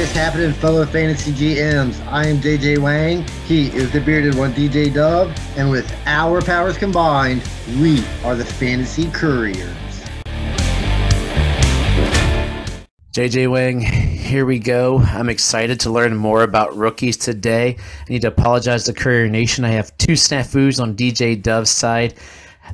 is happening, fellow fantasy GMs? I am JJ Wang. He is the bearded one, DJ Dove. And with our powers combined, we are the Fantasy Couriers. JJ Wang, here we go. I'm excited to learn more about rookies today. I need to apologize to Courier Nation. I have two snafus on DJ Dove's side.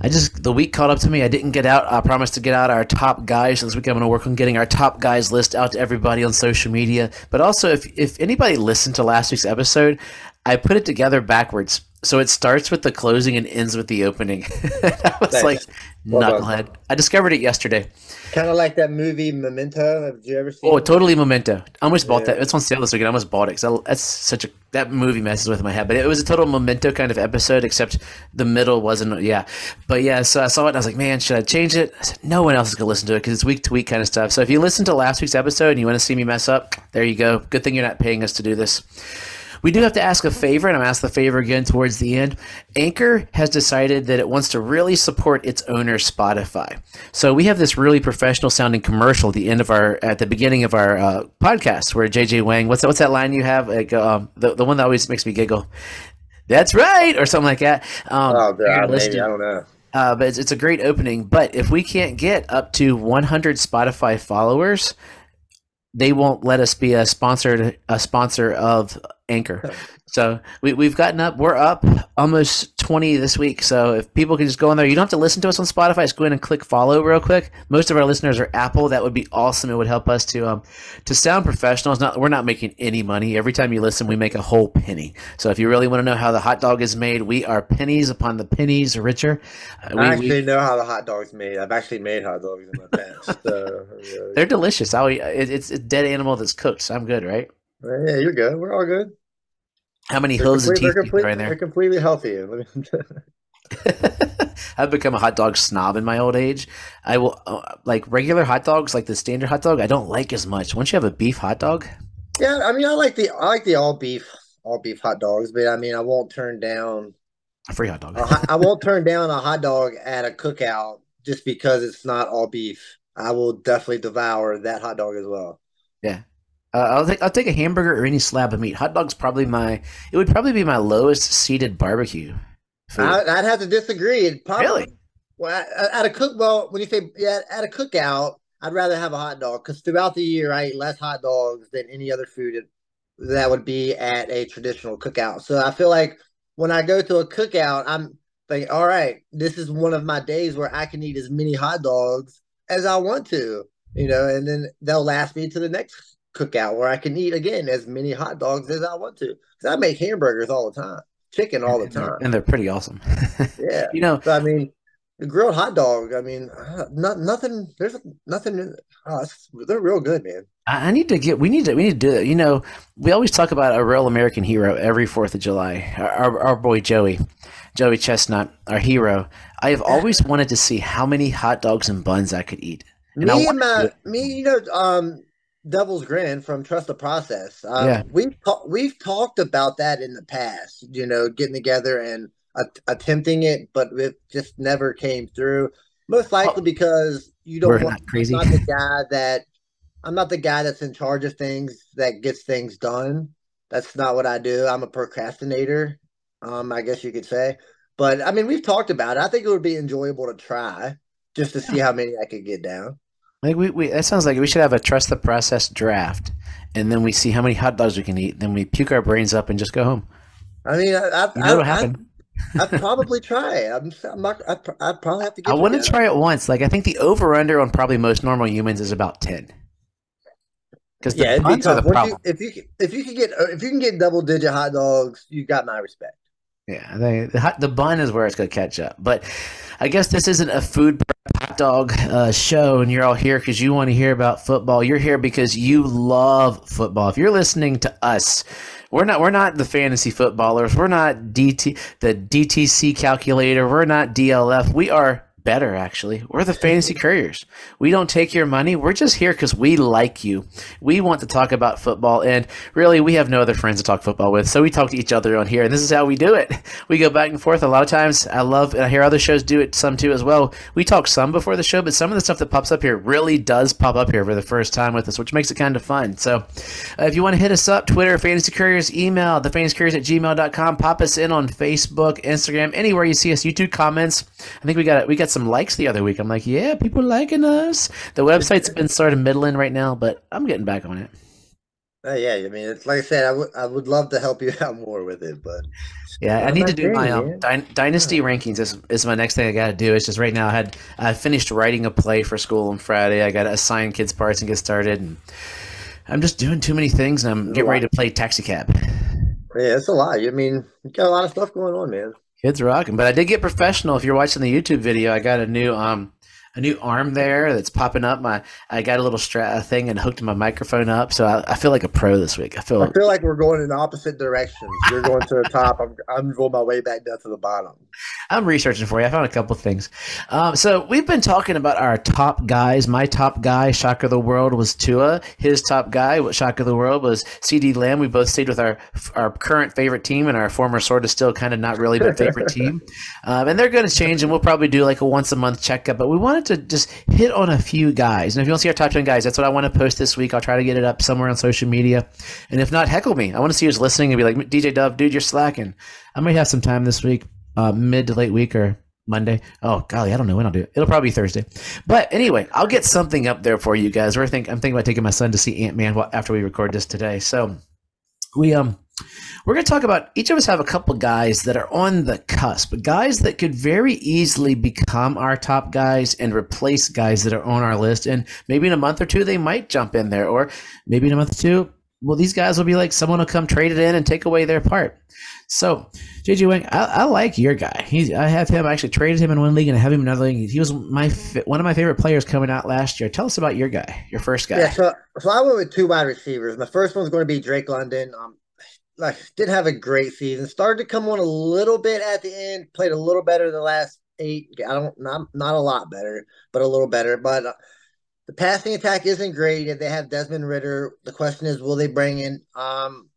I just the week caught up to me. I didn't get out. I promised to get out our top guys. So this week I'm going to work on getting our top guys list out to everybody on social media. But also, if if anybody listened to last week's episode, I put it together backwards. So it starts with the closing and ends with the opening. I was like, well knucklehead. I discovered it yesterday. Kind of like that movie Memento. Have you ever seen? Oh, it? totally Memento. I almost bought that. It's on sale this weekend. I almost bought it because that's such a that movie messes with my head. But it was a total Memento kind of episode, except the middle wasn't. Yeah, but yeah. So I saw it and I was like, man, should I change it? I said, no one else is gonna listen to it because it's week to week kind of stuff. So if you listen to last week's episode and you want to see me mess up, there you go. Good thing you're not paying us to do this. We do have to ask a favor, and I'm asked the favor again towards the end. Anchor has decided that it wants to really support its owner, Spotify. So we have this really professional sounding commercial at the end of our, at the beginning of our uh, podcast, where JJ Wang, what's that, what's that line you have? Like, um, the the one that always makes me giggle. That's right, or something like that. Um, oh, God, maybe I don't know. Uh, but it's, it's a great opening. But if we can't get up to 100 Spotify followers, they won't let us be a sponsored a sponsor of Anchor. So we, we've gotten up. We're up almost 20 this week. So if people can just go in there, you don't have to listen to us on Spotify. Just go in and click follow real quick. Most of our listeners are Apple. That would be awesome. It would help us to um to sound professional. It's not we're not making any money. Every time you listen, we make a whole penny. So if you really want to know how the hot dog is made, we are pennies upon the pennies richer. Uh, we, I actually we, know how the hot dog's made. I've actually made hot dogs in my past. So, they're delicious. I, it, it's a dead animal that's cooked. So I'm good, right? Yeah, you're good. We're all good. How many they're hooves and teeth right there? They're completely healthy. I've become a hot dog snob in my old age. I will uh, like regular hot dogs, like the standard hot dog. I don't like as much. Once you have a beef hot dog, yeah, I mean, I like the I like the all beef all beef hot dogs, but I mean, I won't turn down a free hot dog. I won't turn down a hot dog at a cookout just because it's not all beef. I will definitely devour that hot dog as well. Yeah, uh, I'll take I'll take a hamburger or any slab of meat. Hot dog's probably my it would probably be my lowest seated barbecue. I, would have to disagree. Probably, really? Well, at a cook well, when you say yeah, at a cookout, I'd rather have a hot dog because throughout the year I eat less hot dogs than any other food that would be at a traditional cookout. So I feel like when I go to a cookout, I'm like, all right, this is one of my days where I can eat as many hot dogs as I want to, you know, and then they'll last me to the next cookout where I can eat again as many hot dogs as I want to. Because I make hamburgers all the time, chicken all the time, and they're pretty awesome. yeah, you know. So, I mean, the grilled hot dog. I mean, uh, not nothing. There's nothing. Uh, they're real good, man. I need to get. We need to. We need to do it. You know, we always talk about a real American hero every Fourth of July. Our, our, our boy Joey, Joey Chestnut, our hero. I have always wanted to see how many hot dogs and buns I could eat. And me and my, me, you know, um, Devil's Grin from Trust the Process. Um, yeah. We've ta- we've talked about that in the past. You know, getting together and attempting it, but it just never came through. Most likely oh, because you don't. want, not crazy. I'm not the guy that. I'm not the guy that's in charge of things that gets things done. That's not what I do. I'm a procrastinator. Um, I guess you could say. But I mean, we've talked about it. I think it would be enjoyable to try just to see how many I could get down. Like we, we that sounds like we should have a trust the process draft, and then we see how many hot dogs we can eat. Then we puke our brains up and just go home. I mean, I, I, you know what happened. I'd probably try. I'm, I'm not, I'd, I'd, probably have to. I want to try it once. Like I think the over under on probably most normal humans is about ten. Because yeah, it'd be tough. You, if you if you can get if you can get double digit hot dogs, you got my respect. Yeah, they, the, the bun is where it's going to catch up. But I guess this isn't a food dog uh, show, and you're all here because you want to hear about football. You're here because you love football. If you're listening to us, we're not we're not the fantasy footballers. We're not DT the DTC calculator. We're not DLF. We are better, actually. We're the Fantasy Couriers. We don't take your money. We're just here because we like you. We want to talk about football, and really, we have no other friends to talk football with, so we talk to each other on here, and this is how we do it. We go back and forth. A lot of times, I love, and I hear other shows do it some too as well. We talk some before the show, but some of the stuff that pops up here really does pop up here for the first time with us, which makes it kind of fun. So, uh, if you want to hit us up, Twitter, Fantasy Couriers, email, thefantasycouriers at gmail.com, pop us in on Facebook, Instagram, anywhere you see us, YouTube comments. I think we got it we got some likes the other week. I'm like, yeah, people liking us. The website's been sort of middling right now, but I'm getting back on it. Uh, yeah, I mean, it's like I said, I would I would love to help you out more with it, but yeah, I need to do my um, dy- dynasty rankings. Is, is my next thing I got to do. It's just right now I had I finished writing a play for school on Friday. I got to assign kids parts and get started, and I'm just doing too many things, and I'm getting ready to play taxi cab. Yeah, it's a lot. I mean, you got a lot of stuff going on, man. Kids rocking. But I did get professional. If you're watching the YouTube video, I got a new um a new arm there that's popping up. My I got a little strap thing and hooked my microphone up, so I, I, feel like a pro this week. I feel I feel like we're going in opposite directions. You're going to the top. I'm I'm going my way back down to the bottom. I'm researching for you. I found a couple things. Um, so we've been talking about our top guys. My top guy, shock of the world, was Tua. His top guy, what shock of the world, was CeeDee Lamb. We both stayed with our our current favorite team and our former sort of still kind of not really but favorite team. Um, and they're going to change, and we'll probably do like a once a month checkup. But we wanted to just hit on a few guys. And if you want to see our top 10 guys, that's what I want to post this week. I'll try to get it up somewhere on social media. And if not, heckle me. I want to see who's listening and be like, DJ Dove, dude, you're slacking. I might have some time this week, uh, mid to late week or Monday. Oh golly, I don't know when I'll do it. It'll probably be Thursday. But anyway, I'll get something up there for you guys. We're think I'm thinking about taking my son to see Ant Man after we record this today. So we um we're going to talk about each of us have a couple guys that are on the cusp, guys that could very easily become our top guys and replace guys that are on our list. And maybe in a month or two, they might jump in there, or maybe in a month or two, well, these guys will be like someone will come trade it in and take away their part. So, JJ Wang, I, I, like your guy. He's I have him. I actually traded him in one league and I have him in another league. He was my one of my favorite players coming out last year. Tell us about your guy, your first guy. Yeah, so so I went with two wide receivers. My first one's going to be Drake London. Um, like did have a great season. Started to come on a little bit at the end. Played a little better the last eight. I don't not not a lot better, but a little better. But uh, the passing attack isn't great. If they have Desmond Ridder, the question is, will they bring in um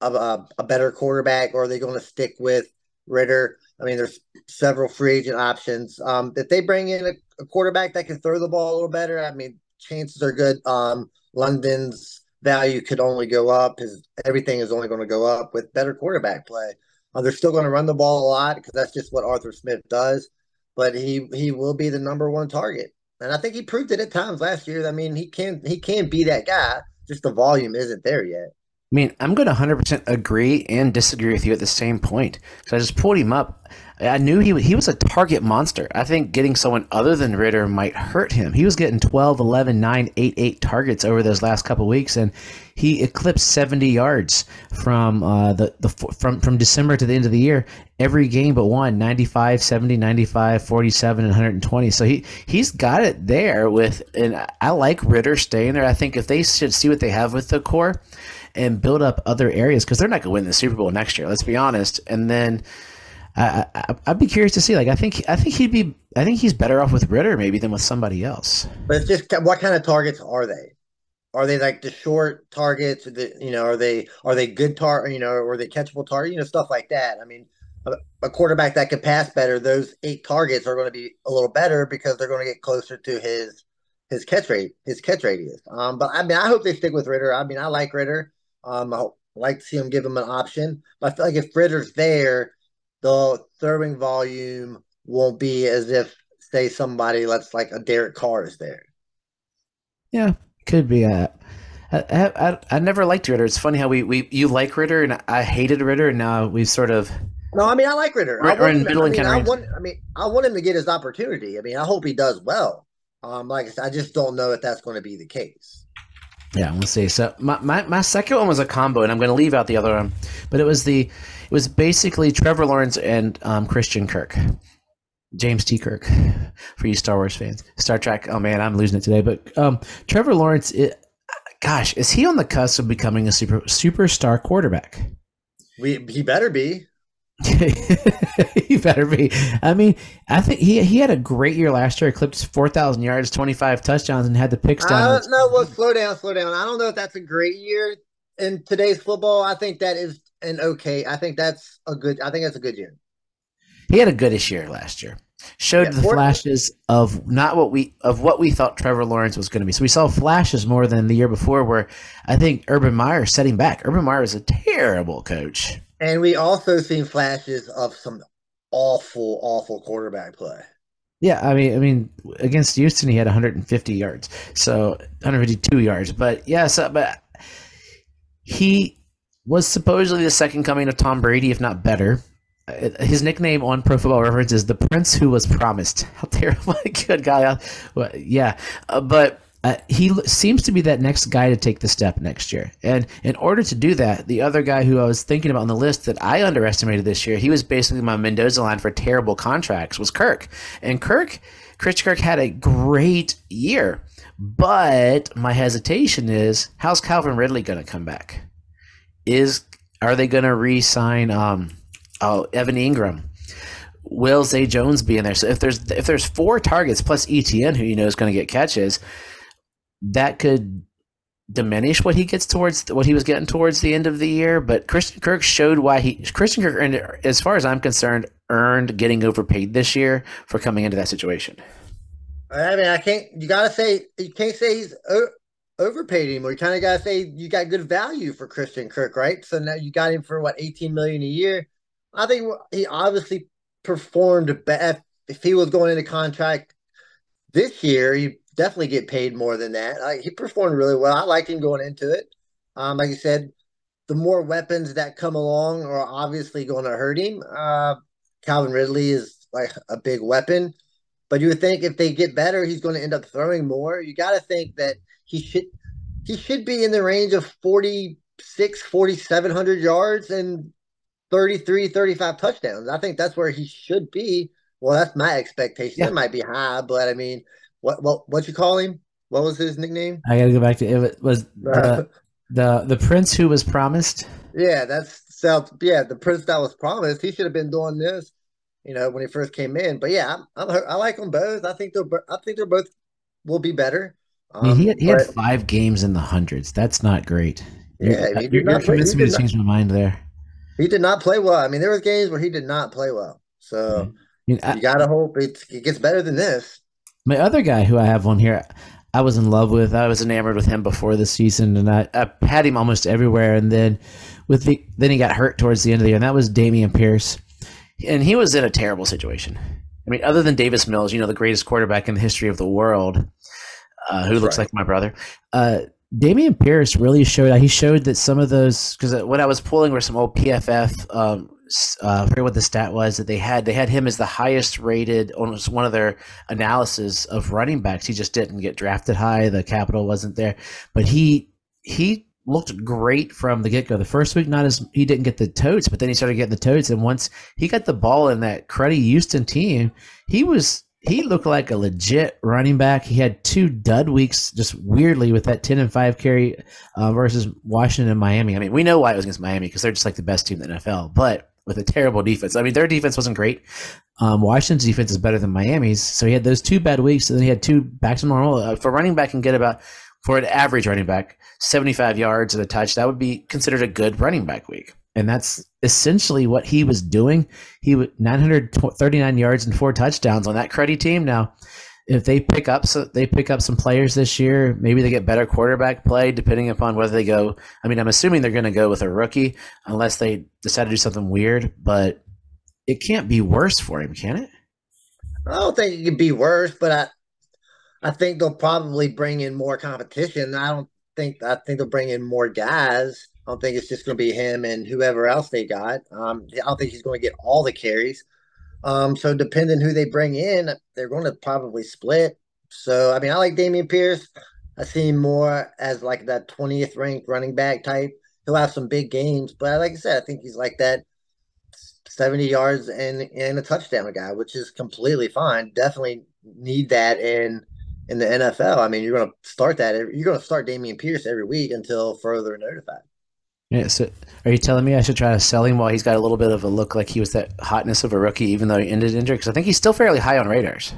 a, a, a better quarterback, or are they going to stick with Ridder? I mean, there's several free agent options. Um, if they bring in a, a quarterback that can throw the ball a little better, I mean, chances are good. Um, London's value could only go up. His everything is only going to go up with better quarterback play. Uh, they're still going to run the ball a lot because that's just what Arthur Smith does. But he he will be the number one target, and I think he proved it at times last year. I mean, he can he can be that guy. Just the volume isn't there yet. I mean, I'm going to 100% agree and disagree with you at the same point. So I just pulled him up. I knew he he was a target monster. I think getting someone other than Ridder might hurt him. He was getting 12, 11, 9, 8, 8 targets over those last couple weeks, and he eclipsed 70 yards from uh, the, the from from December to the end of the year. Every game but one, 95, 70, 95, 47, and 120. So he he's got it there with, and I like Ridder staying there. I think if they should see what they have with the core and build up other areas because they're not going to win the Super Bowl next year. Let's be honest. And then I, I, would be curious to see. Like, I think I think he'd be. I think he's better off with Ridder maybe than with somebody else. But it's just what kind of targets are they? Are they like the short targets? The, you know, are they are they good tar? You know, or they catchable target? You know, stuff like that. I mean, a, a quarterback that can pass better, those eight targets are going to be a little better because they're going to get closer to his his catch rate, his catch radius. Um, but I mean, I hope they stick with Ridder. I mean, I like Ridder. Um, I like to see him give him an option. But I feel like if Ridder's there, the throwing volume won't be as if, say, somebody let's like a Derek Carr is there. Yeah, could be that. I, I, I never liked Ridder. It's funny how we, we you like Ridder and I hated Ridder and now we've sort of. No, I mean I like Ridder. I want, him, I, mean, I, want, I mean I want him to get his opportunity. I mean I hope he does well. Um, like I said, I just don't know if that's going to be the case. Yeah, we'll see. So my, my, my second one was a combo, and I'm going to leave out the other one, but it was the it was basically Trevor Lawrence and um, Christian Kirk, James T. Kirk, for you Star Wars fans. Star Trek. Oh man, I'm losing it today. But um, Trevor Lawrence, it, gosh, is he on the cusp of becoming a super superstar quarterback? We he better be. he better be. I mean, I think he he had a great year last year. Eclipsed four thousand yards, twenty five touchdowns, and had the picks down. No, well, slow down, slow down. I don't know if that's a great year in today's football. I think that is an okay. I think that's a good. I think that's a good year. He had a goodish year last year. Showed yeah, the flashes of not what we of what we thought Trevor Lawrence was going to be. So we saw flashes more than the year before, where I think Urban Meyer setting back. Urban Meyer is a terrible coach. And we also seen flashes of some awful, awful quarterback play. Yeah, I mean, I mean, against Houston, he had 150 yards, so 152 yards. But yes, uh, but he was supposedly the second coming of Tom Brady, if not better. His nickname on Pro Football Reference is the Prince Who Was Promised. How terrible! Good guy. Well, yeah, uh, but uh, he seems to be that next guy to take the step next year. And in order to do that, the other guy who I was thinking about on the list that I underestimated this year, he was basically my Mendoza line for terrible contracts, was Kirk. And Kirk, Chris Kirk had a great year. But my hesitation is how's Calvin Ridley going to come back? Is are they going to re-sign um, oh, Evan Engram? Will Zay Jones be in there? So if there's if there's four targets plus ETN, who you know is going to get catches, that could diminish what he gets towards what he was getting towards the end of the year. But Christian Kirk showed why he Christian Kirk, and as far as I'm concerned, earned getting overpaid this year for coming into that situation. I mean, I can't. You gotta say you can't say he's overpaid anymore. You kind of gotta say you got good value for Christian Kirk, right? So now you got him for what 18 million a year. I think he obviously performed best. If he was going into contract this year, he definitely get paid more than that. Uh, he performed really well. I liked him going into it. Um, like you said, the more weapons that come along are obviously going to hurt him. Uh, Calvin Ridley is like a big weapon, but you would think if they get better, he's going to end up throwing more. You got to think that he should he should be in the range of 46, 4700 yards and 33, 35 touchdowns. I think that's where he should be. Well, that's my expectation. Yeah. It might be high, but I mean, what what what you call him? What was his nickname? I got to go back to it. Was the, the the prince who was promised? Yeah, that's South. Yeah, the prince that was promised. He should have been doing this, you know, when he first came in. But yeah, I'm, I'm, i like them both. I think they're I think they're both will be better. Um, I mean, he had, he but, had five games in the hundreds. That's not great. Yeah, you're, you're, you're convincing me to change my mind there. He did not play well. I mean, there was games where he did not play well. So I mean, I, you gotta hope it gets better than this. My other guy who I have on here, I was in love with. I was enamored with him before the season, and I, I had him almost everywhere. And then with the then he got hurt towards the end of the year, and that was Dameon Pierce, and he was in a terrible situation. I mean, other than Davis Mills, you know, the greatest quarterback in the history of the world, uh, who That's looks right. like my brother. Uh, Dameon Pierce really showed. That. He showed that some of those because what I was pulling were some old PFF um, uh, I forget what the stat was that they had. They had him as the highest rated on one of their analysis of running backs. He just didn't get drafted high. The capital wasn't there, but he he looked great from the get go. The first week, not as he didn't get the totes, but then he started getting the totes. And once he got the ball in that cruddy Houston team, he was he looked like a legit running back. He had two dud weeks, just weirdly with that ten and five carry uh, versus Washington and Miami. I mean, we know why it was against Miami because they're just like the best team in the NFL, but with a terrible defense. I mean, their defense wasn't great. Um, Washington's defense is better than Miami's, so he had those two bad weeks, and then he had two back to normal. Uh, for running back and get about for an average running back, seventy-five yards and a touch, that would be considered a good running back week. And that's essentially what he was doing. He was 939 yards and four touchdowns on that cruddy team. Now, if they pick up so they pick up some players this year, maybe they get better quarterback play depending upon whether they go. I mean, I'm assuming they're going to go with a rookie unless they decide to do something weird, but it can't be worse for him, can it? I don't think it can be worse, but I I think they'll probably bring in more competition. I don't think I think they'll bring in more guys. I don't think it's just going to be him and whoever else they got. Um, I don't think he's going to get all the carries. Um, so depending who they bring in, they're going to probably split. So I mean, I like Dameon Pierce. I see him more as like that 20th ranked running back type. He'll have some big games, but like I said, I think he's like that 70 yards and and a touchdown guy, which is completely fine. Definitely need that in in the NFL. I mean, you're going to start that. You're going to start Dameon Pierce every week until further notified. Yeah, so are you telling me I should try to sell him while he's got a little bit of a look like he was that hotness of a rookie, even though he ended injured? Because I think he's still fairly high on radars.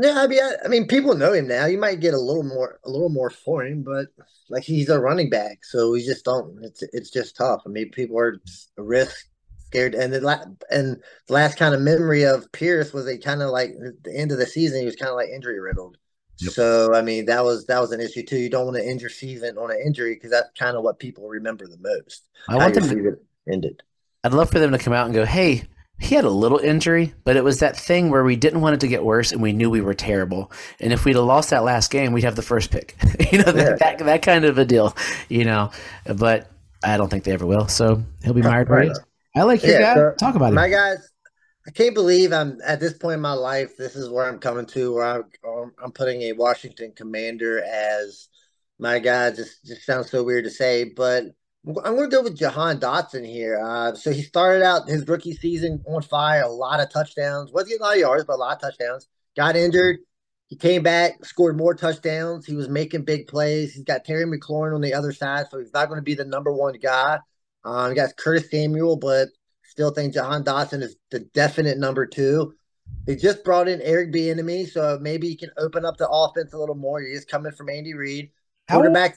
Yeah, I mean, I, I, mean, people know him now. You might get a little more, a little more for him, but like he's a running back, so we just don't. It's it's just tough. I mean, people are risk scared, and the la- and the last kind of memory of Pierce was a kind of like the end of the season. He was kind of like injury riddled. Yep. So I mean, that was that was an issue too. You don't want to end your season on an injury because that's kind of what people remember the most. I want them to ended. I'd love for them to come out and go, "Hey, he had a little injury, but it was that thing where we didn't want it to get worse and we knew we were terrible. And if we'd have lost that last game, we'd have the first pick. you know, yeah. that, that kind of a deal, you know. But I don't think they ever will. So he'll be mired right. I like your yeah, guy. So Talk about it. My guys, I can't believe I'm at this point in my life. This is where I'm coming to, where I'm, I'm putting a Washington Commander as my guy. Just just sounds so weird to say, but I'm going to go with Jahan Dotson here. Uh, so he started out his rookie season on fire, a lot of touchdowns. Wasn't getting a lot of yards, but a lot of touchdowns. Got injured. He came back, scored more touchdowns. He was making big plays. He's got Terry McLaurin on the other side, so he's not going to be the number one guy. Um, he got Curtis Samuel, but still think Jahan Dotson is the definite number two. They just brought in Eric Bieniemy, so maybe he can open up the offense a little more. He's coming from Andy Reid. Quarterback,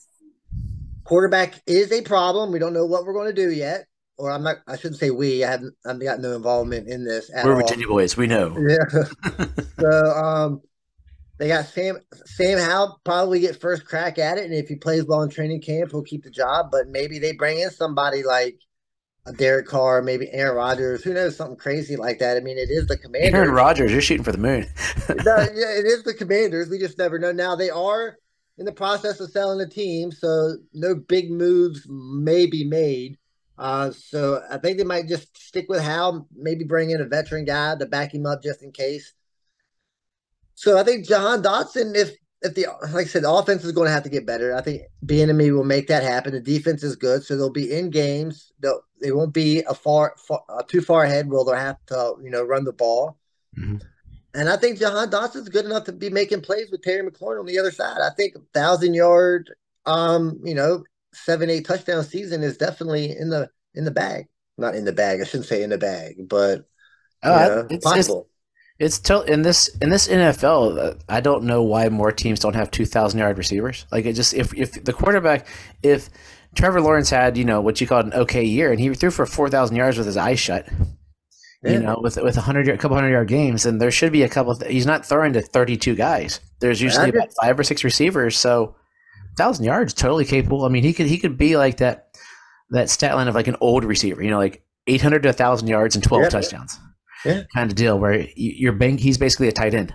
quarterback is a problem. We don't know what we're going to do yet. Or I'm not. I shouldn't say we. I haven't. I've got no involvement in this. we're all. Virginia boys. We know. Yeah. so um, they got Sam Sam Howell probably get first crack at it, and if he plays well in training camp, he'll keep the job. But maybe they bring in somebody like a Derek Carr, maybe Aaron Rodgers, who knows, something crazy like that. I mean, it is the Commanders. Aaron Rodgers, you're shooting for the moon. no, yeah, it is the Commanders. We just never know. Now they are in the process of selling the team, so no big moves may be made. Uh, so I think they might just stick with Howell, maybe bring in a veteran guy to back him up just in case. So I think Jahan Dotson, if if the like I said, the offense is going to have to get better. I think Bieniemy will make that happen. The defense is good, so they'll be in games. They'll they won't be a far, far uh, too far ahead. Where they'll have to you know run the ball. Mm-hmm. And I think Jahan Dotson's good enough to be making plays with Terry McLaurin on the other side. I think thousand yard, um, you know, seven eight touchdown season is definitely in the in the bag. Not in the bag. I shouldn't say in the bag, but uh, know, it's possible. It's to, in this in this NFL. Uh, I don't know why more teams don't have two thousand yard receivers. Like it just if if the quarterback if Trevor Lawrence had you know what you call an okay year and he threw for four thousand yards with his eyes shut. Yeah. You know, with with a hundred a couple hundred yard games, and there should be a couple. Th- he's not throwing to thirty two guys. There's usually about five or six receivers, so thousand yards totally capable. I mean, he could he could be like that that stat line of like an old receiver. You know, like eight hundred to thousand yards and twelve yeah. touchdowns yeah. kind of deal where your bank he's basically a tight end,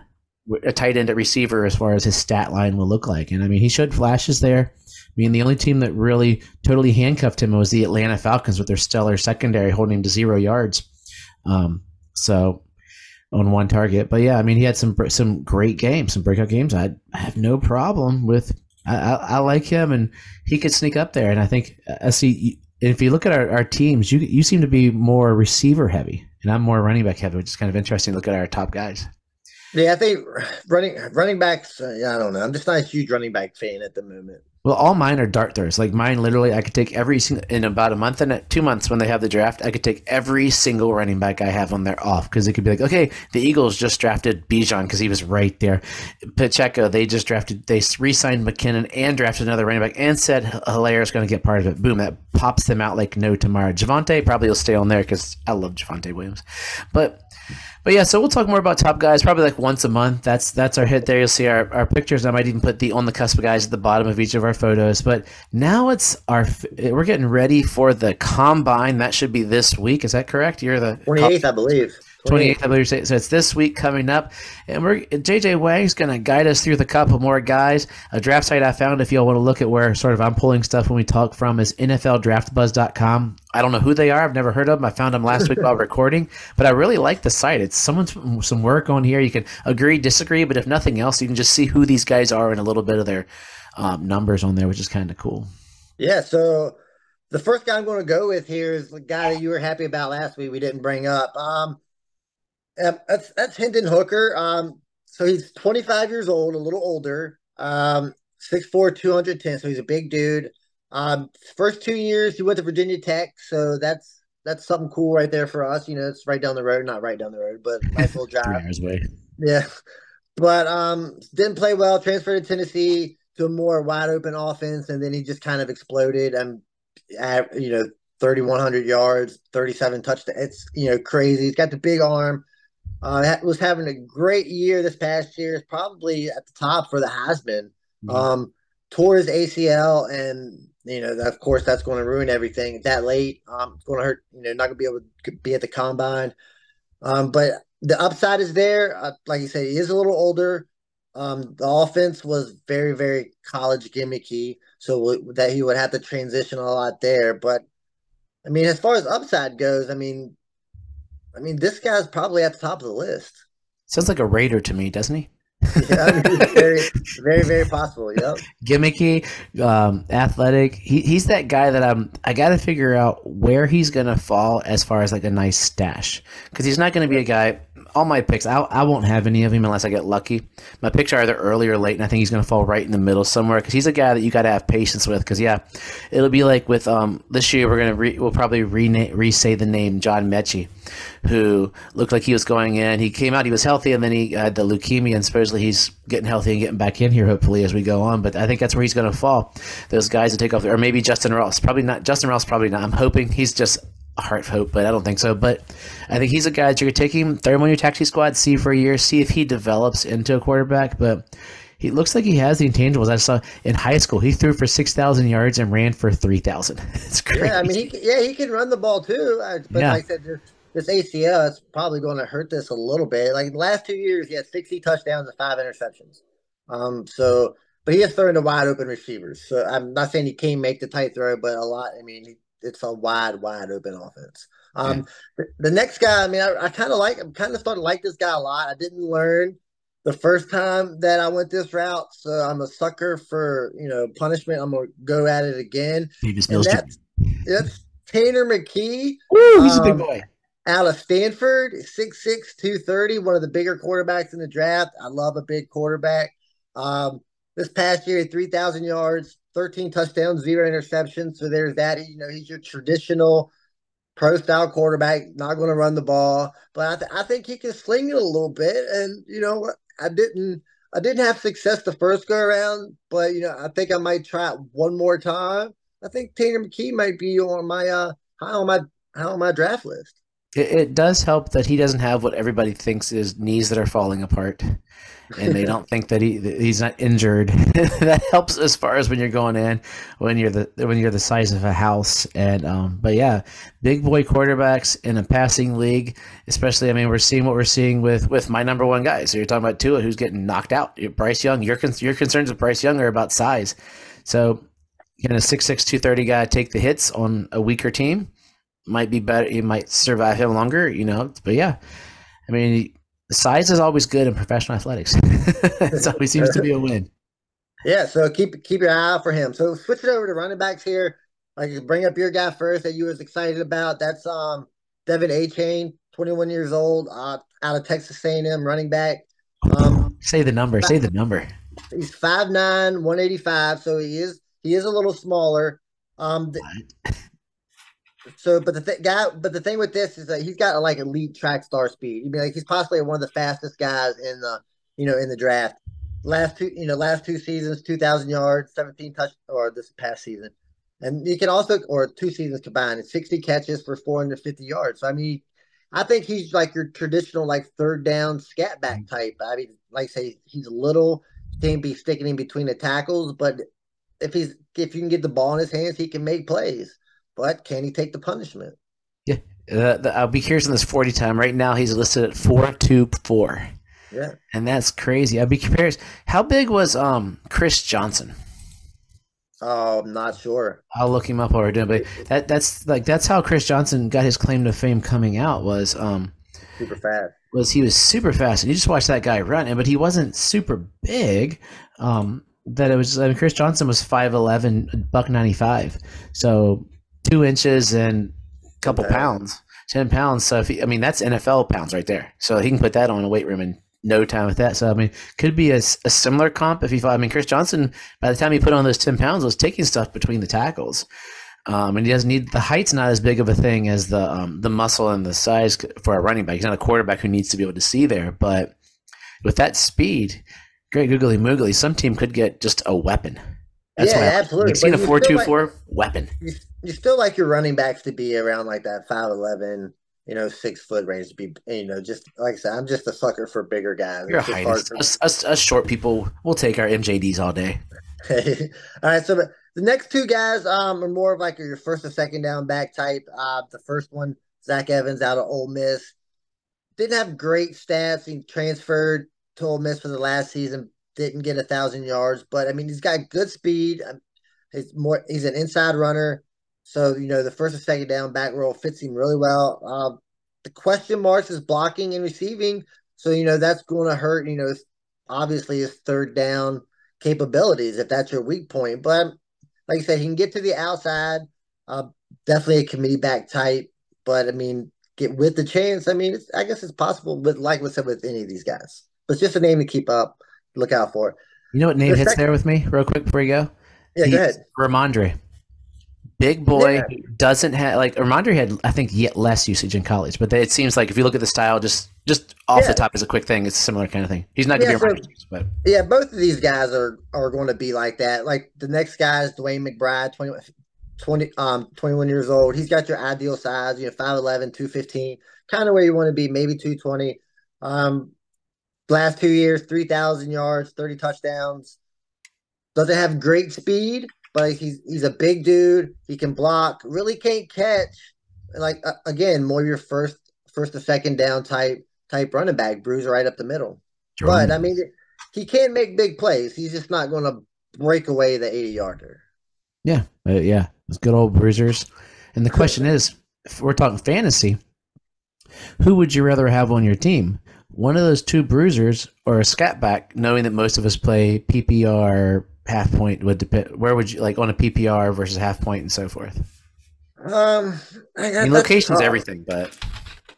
a tight end at receiver as far as his stat line will look like. And I mean, he showed flashes there. I mean, the only team that really totally handcuffed him was the Atlanta Falcons with their stellar secondary holding him to zero yards. Um, so on one target, but yeah, I mean, he had some some great games, some breakout games. I, have no problem with. I, I, I, like him, and he could sneak up there. And I think I uh, see if you look at our, our teams, you you seem to be more receiver heavy and I'm more running back heavy, which is kind of interesting look at our top guys. Yeah, I think running running backs. Uh, yeah, I don't know. I'm just not a huge running back fan at the moment. Well, all mine are dart throws. Like mine, literally, I could take every single in about a month and two months when they have the draft. I could take every single running back I have on their off because it could be like, okay, the Eagles just drafted Bijan because he was right there. Pacheco, they just drafted, they re-signed McKinnon and drafted another running back and said Helaire is going to get part of it. Boom, that pops them out like no tomorrow. Javonte probably will stay on there because I love Javonte Williams, but but yeah, so we'll talk more about top guys probably like once a month. That's that's our hit there. You'll see our, our pictures. I might even put the on the cusp guys at the bottom of each of our photos. But now it's our we're getting ready for the combine. That should be this week. Is that correct? You're the twenty eighth, I believe. 28th, I believe. So it's this week coming up, and we're JJ Wang's going to guide us through the couple more guys. A draft site I found, if y'all want to look at where sort of I'm pulling stuff when we talk from, is NFLDraftBuzz.com. I don't know who they are. I've never heard of them. I found them last week while recording, but I really like the site. It's someone's some work on here. You can agree, disagree, but if nothing else, you can just see who these guys are and a little bit of their um, numbers on there, which is kind of cool. Yeah. So the first guy I'm going to go with here is the guy that you were happy about last week. We didn't bring up. Um, that's that's Hendon Hooker. Um, so he's 25 years old, a little older. Um, 6'4", 210. So he's a big dude. Um, first two years he went to Virginia Tech, so that's that's something cool right there for us. You know, it's right down the road, not right down the road, but nice little hours away. Yeah, but um, didn't play well. Transferred to Tennessee to a more wide open offense, and then he just kind of exploded. And at you know, thirty one hundred yards, thirty seven touchdowns. It's you know crazy. He's got the big arm. Uh, was having a great year this past year. Probably at the top for the Heisman. Mm-hmm. Um, tore his ACL, and you know, of course, that's going to ruin everything. That late, um, it's going to hurt. You know, not going to be able to be at the combine. Um, but the upside is there. Uh, like you said, he is a little older. Um, the offense was very, very college gimmicky, so that he would have to transition a lot there. But I mean, as far as upside goes, I mean, I mean, this guy's probably at the top of the list. Sounds like a Raider to me, doesn't he? yeah, very, very, very possible. Yep. Gimmicky, um, athletic. He, he's that guy that I'm. I got to figure out where he's gonna fall as far as like a nice stash because he's not gonna be a guy all my picks, I, I won't have any of him unless I get lucky. My picks are either early or late, and I think he's going to fall right in the middle somewhere because he's a guy that you got to have patience with. Because yeah, it'll be like with um this year we're gonna re, we'll probably re say the name John Metchie, who looked like he was going in. He came out, he was healthy, and then he had the leukemia, and supposedly he's getting healthy and getting back in here hopefully as we go on. But I think that's where he's going to fall. Those guys that take off, or maybe Justyn Ross, probably not. Justyn Ross, probably not. I'm hoping he's just heart hope, but I don't think so. But I think he's a guy that you're taking, him on your taxi squad, see for a year, see if he develops into a quarterback. But he looks like he has the intangibles. I saw in high school he threw for six thousand yards and ran for three thousand. It's crazy. Yeah, I mean, he, yeah, he can run the ball too. But yeah. like I said, this, this ACL is probably going to hurt this a little bit. Like the last two years, he had sixty touchdowns and five interceptions. Um, so. But he is throwing to wide open receivers. So I'm not saying he can't make the tight throw, but a lot. I mean, it's a wide, wide open offense. Um, yeah. the, next guy, I mean, I, I kind of like, I'm kind of starting to like this guy a lot. I didn't learn the first time that I went this route, so I'm a sucker for you know punishment. I'm gonna go at it again. And that's, that's Tanner McKee. Woo, he's um, a big um, boy. Out of Stanford, 6'6", 230, one of the bigger quarterbacks in the draft. I love a big quarterback. Um, this past year, 3,000 yards, 13 touchdowns, zero interceptions. So there's that. You know, he's your traditional pro style quarterback, not going to run the ball, but I, th- I think he can sling it a little bit. And you know? I didn't. I didn't have success the first go around, but you know, I think I might try it one more time. I think Tanner McKee might be on my uh high on my high on my draft list. It, it does help that he doesn't have what everybody thinks is knees that are falling apart and they don't think that he he's not injured. that helps as far as when you're going in when you're the when you're the size of a house. And um, but yeah, big boy quarterbacks in a passing league, especially. I mean, we're seeing what we're seeing with with my number one guy. So you're talking about Tua, who's getting knocked out. Bryce Young. Your your concerns with Bryce Young are about size. So can a 6'6", 230 guy take the hits on a weaker team? Might be better. You might survive him longer. You know, but yeah. I mean, size is always good in professional athletics. it always seems to be a win. Yeah, so keep keep your eye out for him. So switch it over to running backs here. Like bring up your guy first that you was excited about. That's um De'Von Achane, 21 years old, uh, out of Texas A&M, running back. Um, say the number. Say the number. He's 5'9", 185, so he is he is a little smaller. Um, so, but the th- guy, but the thing with this is that he's got like elite track star speed. I mean, like he's possibly one of the fastest guys in the, you know, in the draft. Last two, you know, last two seasons, two thousand yards, seventeen touch, or this past season, and you can also, or two seasons combined, sixty catches for four hundred fifty yards. So I mean, I think he's like your traditional like third down scat back mm-hmm. type. I mean, like I say he's a little, can't be sticking in between the tackles, but if he's if you can get the ball in his hands, he can make plays but can he take the punishment? Yeah, uh, the, I'll be curious on this forty time. Right now, he's listed at four two four. Yeah, and that's crazy. I'd be curious. How big was um Chris Johnson? Oh, I'm not sure. I'll look him up while we're doing. But that that's like that's how Chris Johnson got his claim to fame coming out was um super fast. Was he was super fast, and you just watch that guy run, but he wasn't super big. Um, that it was. I mean, Chris Johnson was five eleven, buck ninety five. So two inches and a couple pounds, ten pounds. So if he, I mean that's NFL pounds right there. So he can put that on a weight room and no time with that. So I mean, could be a, a similar comp if he fought. I mean, Chris Johnson by the time he put on those ten pounds was taking stuff between the tackles. Um, and he doesn't need the height's not as big of a thing as the um, the muscle and the size for a running back. He's not a quarterback who needs to be able to see there, but with that speed, great googly moogly, some team could get just a weapon. That's yeah, absolutely. You've seen a four two four weapon. You, you still like your running backs to be around like that five eleven, you know, six foot range to be, you know, just like I said, I'm just a sucker for bigger guys. You're a us, us, us, short people, we'll take our MJDs all day. all right, so the next two guys um, are more of like your first and second down back type. Uh, the first one, Zach Evans out of Ole Miss, didn't have great stats. He transferred to Ole Miss for the last season, didn't get a thousand yards, but I mean he's got good speed. Um, he's more he's an inside runner, so you know the first and second down back role fits him really well. Uh, the question marks is blocking and receiving, so you know that's going to hurt. You know, obviously his third down capabilities if that's your weak point, but like I said, he can get to the outside. Uh, definitely a committee back type, but I mean, get with the chance. I mean, I guess it's possible, but like said with any of these guys, but it's just a name to keep up, look out for. You know what name the hits second, there with me, real quick before you go? Yeah, He's go ahead. Rhamondre. Big boy yeah. doesn't have like Rhamondre had I think yet less usage in college, but it seems like if you look at the style, just just off yeah. the top as a quick thing, it's a similar kind of thing. He's not gonna yeah, be so, but yeah, both of these guys are are going to be like that. Like the next guy is DeWayne McBride, 20, 20 um 21 years old. He's got your ideal size, you know, 5'11, 215, kind of where you want to be, maybe 220. Um last two years, 3,000 yards, 30 touchdowns. Doesn't have great speed, but he's he's a big dude. He can block. Really can't catch. Like uh, again, more your first first to second down type type running back, bruise right up the middle. But I mean, he can't make big plays. He's just not going to break away the eighty yarder. Yeah, uh, yeah, it's good old bruisers. And the question is, if we're talking fantasy, who would you rather have on your team? One of those two bruisers or a scat back, knowing that most of us play PPR half point would depend. Where would you like on a PPR versus half point and so forth? Um, I, I mean, location's everything, but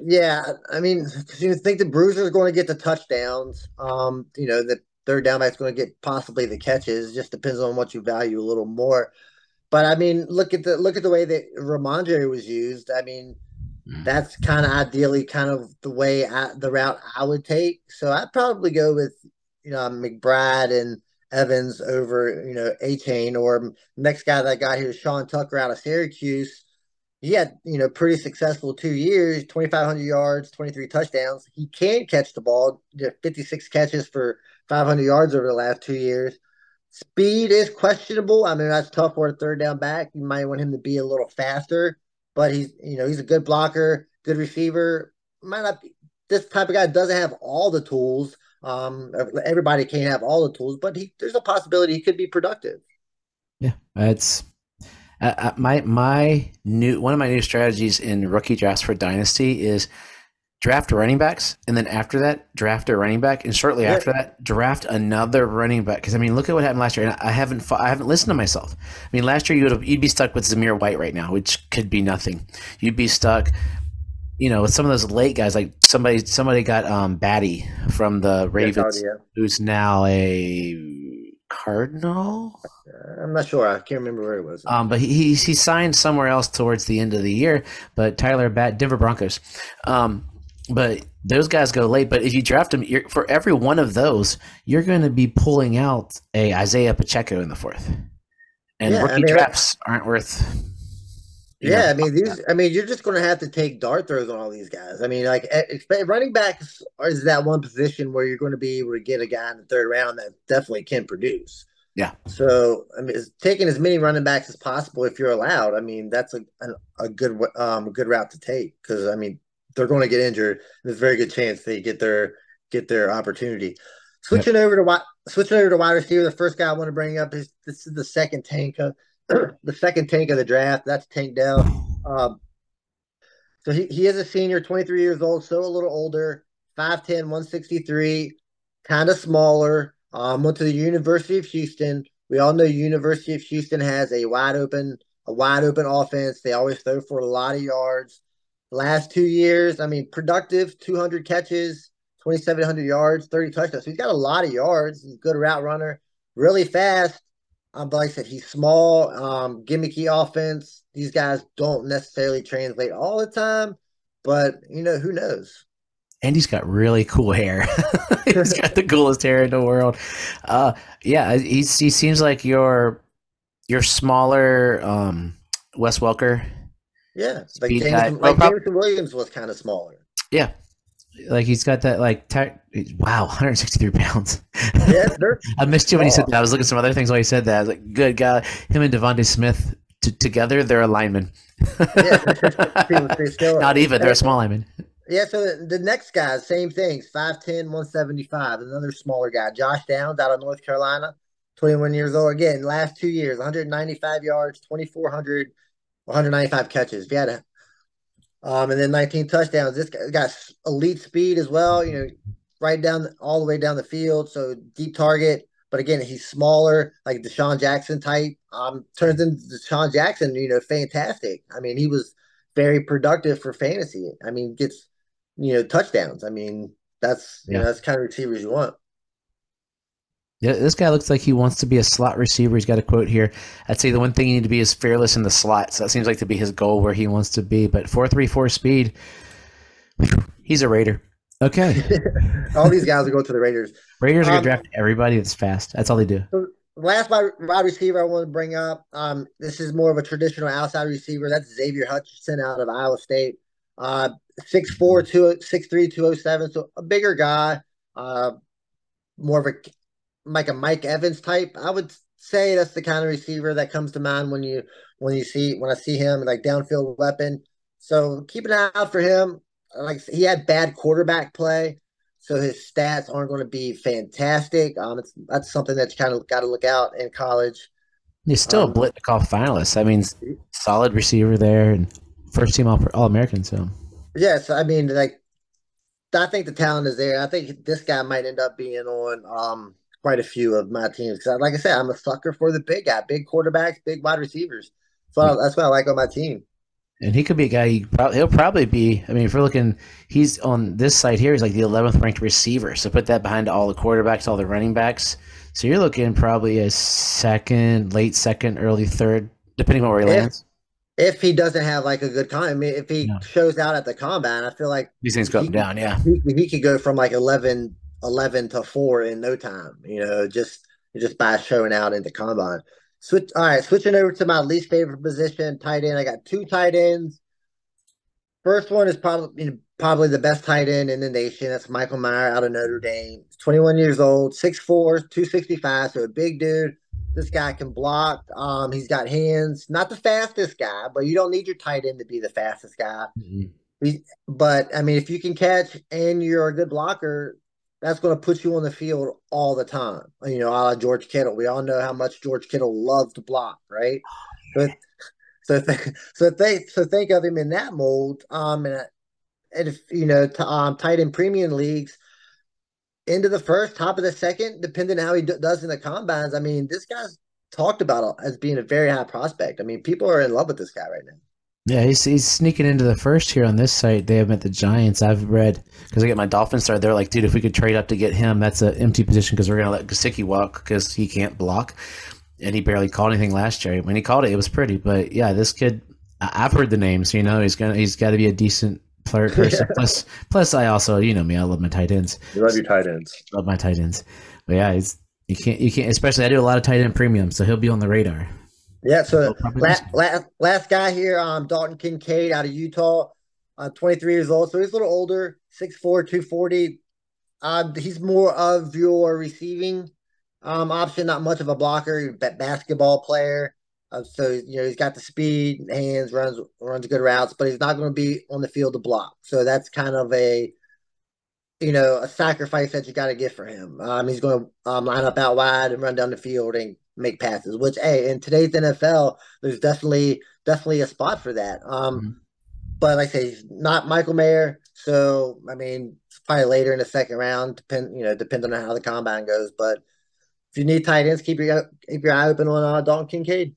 yeah, I mean, you think the bruiser is going to get the touchdowns. Um, you know, the third down back's going to get possibly the catches. Just depends on what you value a little more. But I mean, look at the look at the way that Rhamondre was used. I mean, mm. that's kind of ideally kind of the way I, the route I would take. So I'd probably go with you know McBride and Evans over, you know, Achane or next guy that got here, Sean Tucker out of Syracuse. He had, you know, pretty successful two years, 2,500 yards, 23 touchdowns. He can catch the ball, 56 catches for 500 yards over the last two years. Speed is questionable. I mean, that's tough for a third down back. You might want him to be a little faster, but he's, you know, he's a good blocker, good receiver. Might not be, this type of guy doesn't have all the tools, um, everybody can't have all the tools, but he, there's a possibility he could be productive. Yeah, it's uh, my my new one of my new strategies in rookie drafts for dynasty is draft running backs, and then after that, draft a running back, and shortly yeah. after that, draft another running back. Because I mean, look at what happened last year, and I haven't I haven't listened to myself. I mean, last year you would have, you'd be stuck with Zamir White right now, which could be nothing. You'd be stuck you know, with some of those late guys, like somebody somebody got um Batty from the Ravens, yeah, who's now a Cardinal. I'm not sure. I can't remember where he was. Um, but he he signed somewhere else towards the end of the year. But Tyler Bat, Denver Broncos. Um, but those guys go late. But if you draft them, for every one of those, you're going to be pulling out a Isaiah Pacheco in the fourth. And yeah, rookie I mean, drafts aren't worth yeah, I mean these. I mean, you're just going to have to take dart throws on all these guys. I mean, like running backs is that one position where you're going to be able to get a guy in the third round that definitely can produce. Yeah. So I mean, taking as many running backs as possible if you're allowed. I mean, that's a a, a good um good route to take because I mean they're going to get injured. There's a very good chance they get their get their opportunity. Switching yep. over to wide, switching over to wide receiver. The first guy I want to bring up is this is the second tanka. The second tank of the draft. That's Tank Dell. Um, so he, he is a senior, 23 years old, so a little older, 5'10, 163, kind of smaller. Um, went to the University of Houston. We all know University of Houston has a wide open, a wide open offense. They always throw for a lot of yards. last two years, I mean, productive, 200 catches, 2,700 yards, 30 touchdowns. So he's got a lot of yards. He's a good route runner, really fast. Um, but like I said, he's small, um, gimmicky offense. These guys don't necessarily translate all the time, but you know, who knows? And he's got really cool hair. he's got the coolest hair in the world. Uh, yeah, he's, he seems like your your smaller um, Wes Welker. Yeah, like, Jameson, like Jameson Williams was kind of smaller. Yeah, like he's got that like wow 163 pounds. Yeah, i missed you when he said that. I was looking at some other things while he said that. I was like good guy. Him and devonta smith t- together they're a lineman. Yeah, not even they're a small lineman. yeah so the, the next guy same thing 5'10 175 another smaller guy josh downs out of north carolina 21 years old. Again last two years 195 yards 2400 195 catches. If you had a um, and then 19 touchdowns. This guy got elite speed as well. You know, right down all the way down the field. So deep target. But again, he's smaller, like DeSean Jackson type. Um, turns into DeSean Jackson. You know, fantastic. I mean, he was very productive for fantasy. I mean, gets you know touchdowns. I mean, that's you know that's kind of receivers you want. Yeah, this guy looks like he wants to be a slot receiver. He's got a quote here. I'd say the one thing you need to be is fearless in the slot. So that seems like to be his goal where he wants to be. But four three four speed, he's a Raider. Okay. all these guys will go to the Raiders. Raiders are gonna um, draft everybody that's fast. That's all they do. last wide receiver I want to bring up. Um, this is more of a traditional outside receiver. That's Xavier Hutchinson out of Iowa State. Uh, 6'4", 6'3", 207. So a bigger guy. Uh, more of a like a Mike Evans type. I would say that's the kind of receiver that comes to mind when you when you see when I see him like downfield weapon. So keep an eye out for him. Like he had bad quarterback play, so his stats aren't going to be fantastic. Um, it's that's something that you kind of got to look out in college. He's still um, a Biletnikoff finalist. I mean, solid receiver there and first team All, All American. So yes, I mean like I think the talent is there. I think this guy might end up being on um quite a few of my teams because, like I said, I'm a sucker for the big guy, big quarterbacks, big wide receivers. So yeah. that's what I like on my team. And he could be a guy. He probably, he'll probably be. I mean, if we're looking, he's on this side here. He's like the 11th ranked receiver. So put that behind all the quarterbacks, all the running backs. So you're looking probably a second, late second, early third, depending on where he if, lands. If he doesn't have like a good time, I mean, if he yeah. shows out at the combine, I feel like these things go down. Yeah, he, he could go from like 11 11 to 4 in no time, you know, just just by showing out in the combine. Switch all right, switching over to my least favorite position, tight end. I got two tight ends. First one is probably you know, probably the best tight end in the nation. That's Michael Mayer out of Notre Dame. 21 years old, 6'4, 265, so a big dude. This guy can block. Um, he's got hands. Not the fastest guy, but you don't need your tight end to be the fastest guy. Mm-hmm. But I mean, if you can catch and you're a good blocker, that's going to put you on the field all the time. You know, a la George Kittle. We all know how much George Kittle loves to block, right? But so th- so think so think of him in that mold. Um, and, and if you know, to, um, tight end premium leagues, into the first, top of the second, depending on how he d- does in the combines. I mean, this guy's talked about as being a very high prospect. I mean, people are in love with this guy right now. Yeah, he's, he's sneaking into the first here on this site. They have met the Giants. I've read because I get my Dolphins started. They're like, dude, if we could trade up to get him, that's an empty position because we're gonna let Gesicki walk because he can't block, and he barely called anything last year. When he called it, it was pretty. But yeah, this kid, I've heard the names. You know, he's gonna he's got to be a decent player person. yeah. Plus, plus, I also, you know me, I love my tight ends. You love your tight ends. Love my tight ends. But yeah, he's you can't you can't especially I do a lot of tight end premium, so he'll be on the radar. Yeah, so last, last, last guy here, um, Dalton Kincaid out of Utah, uh, 23 years old. So he's a little older, 6'4, 240. Uh, he's more of your receiving um, option, not much of a blocker, basketball player. Uh, so you know he's got the speed, hands, runs runs good routes, but he's not going to be on the field to block. So that's kind of a you know a sacrifice that you got to give for him. Um, he's going to um, line up out wide and run down the field and make passes. Which, hey, in today's NFL, there's definitely definitely a spot for that. Um, mm-hmm. but like I say, not Michael Mayer. So I mean, it's probably later in the second round. Depend you know, depending on how the combine goes. But if you need tight ends, keep your keep your eye open on uh, Dalton Kincaid.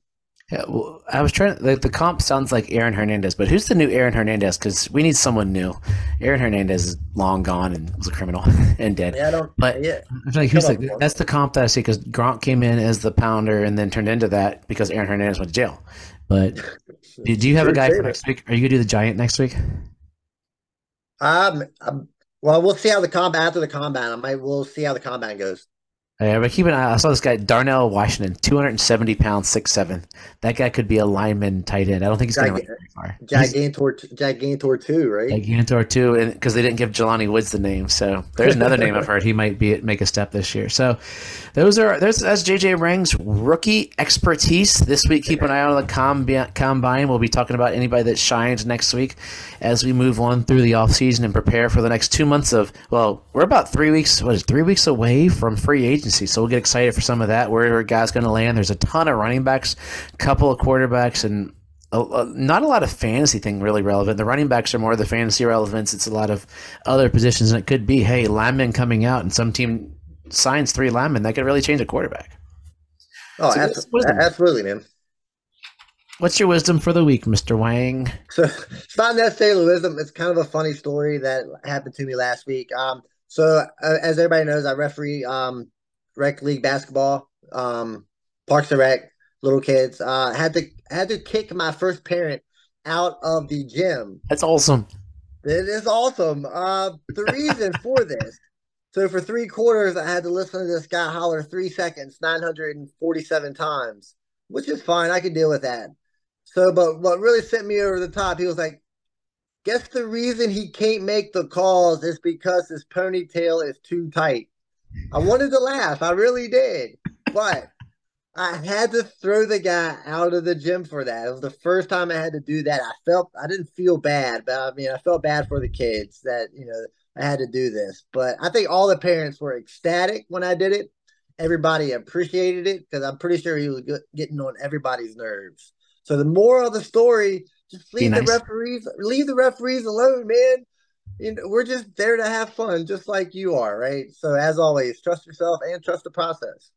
Yeah, well, I was trying. Like, the comp sounds like Aaron Hernandez, but who's the new Aaron Hernandez? Because we need someone new. Aaron Hernandez is long gone and was a criminal and dead. Yeah, I don't. But yeah, I feel like who's like that's the comp that I see because Gronk came in as the pounder and then turned into that because Aaron Hernandez went to jail. But do, do you have a guy for next week? Are you gonna do the Giant next week? Um, um, well, we'll see how the combat after the combat. I might. We'll see how the combat goes. Yeah, but keep an eye. I saw this guy Darnell Washington, two hundred and seventy pounds, six seven. That guy could be a lineman tight end. I don't think he's going to very far. Gigantor, Gigantor two, right? Gigantor two, and because they didn't give Jelani Woods the name, so there's another name I've heard he might be make a step this year. So those are there's that's JJ Wang's rookie expertise this week. Keep an eye on the combine. combine. We'll be talking about anybody that shines next week as we move on through the off season and prepare for the next two months of well, we're about three weeks. What is it, three weeks away from free agency agency. So we'll get excited for some of that. Where a guy's going to land. There's a ton of running backs, a couple of quarterbacks, and a, a, not a lot of fantasy thing really relevant. The running backs are more the fantasy relevance. It's a lot of other positions, and it could be hey linemen coming out, and some team signs three linemen that could really change a quarterback. Oh, so absolutely, absolutely, man. What's your wisdom for the week, Mr. Wang? So it's not necessarily wisdom. It's kind of a funny story that happened to me last week. Um, so uh, as everybody knows, I referee um rec league basketball, um, Parks and Rec, little kids. Uh, had to had to kick my first parent out of the gym. That's awesome. It is awesome. Uh, the reason for this. So for three quarters, I had to listen to this guy holler three seconds, nine hundred and forty-seven times, which is fine. I can deal with that. So, but what really sent me over the top, he was like, "Guess the reason he can't make the calls is because his ponytail is too tight." I wanted to laugh. I really did. But I had to throw the guy out of the gym for that. It was the first time I had to do that. I felt I didn't feel bad, but I mean I felt bad for the kids that, you know, I had to do this. But I think all the parents were ecstatic when I did it. Everybody appreciated it because I'm pretty sure he was getting on everybody's nerves. So the moral of the story, just leave nice. the referees leave the referees alone, man you know, we're just there to have fun, just like you are, right? So, as always, trust yourself and trust the process.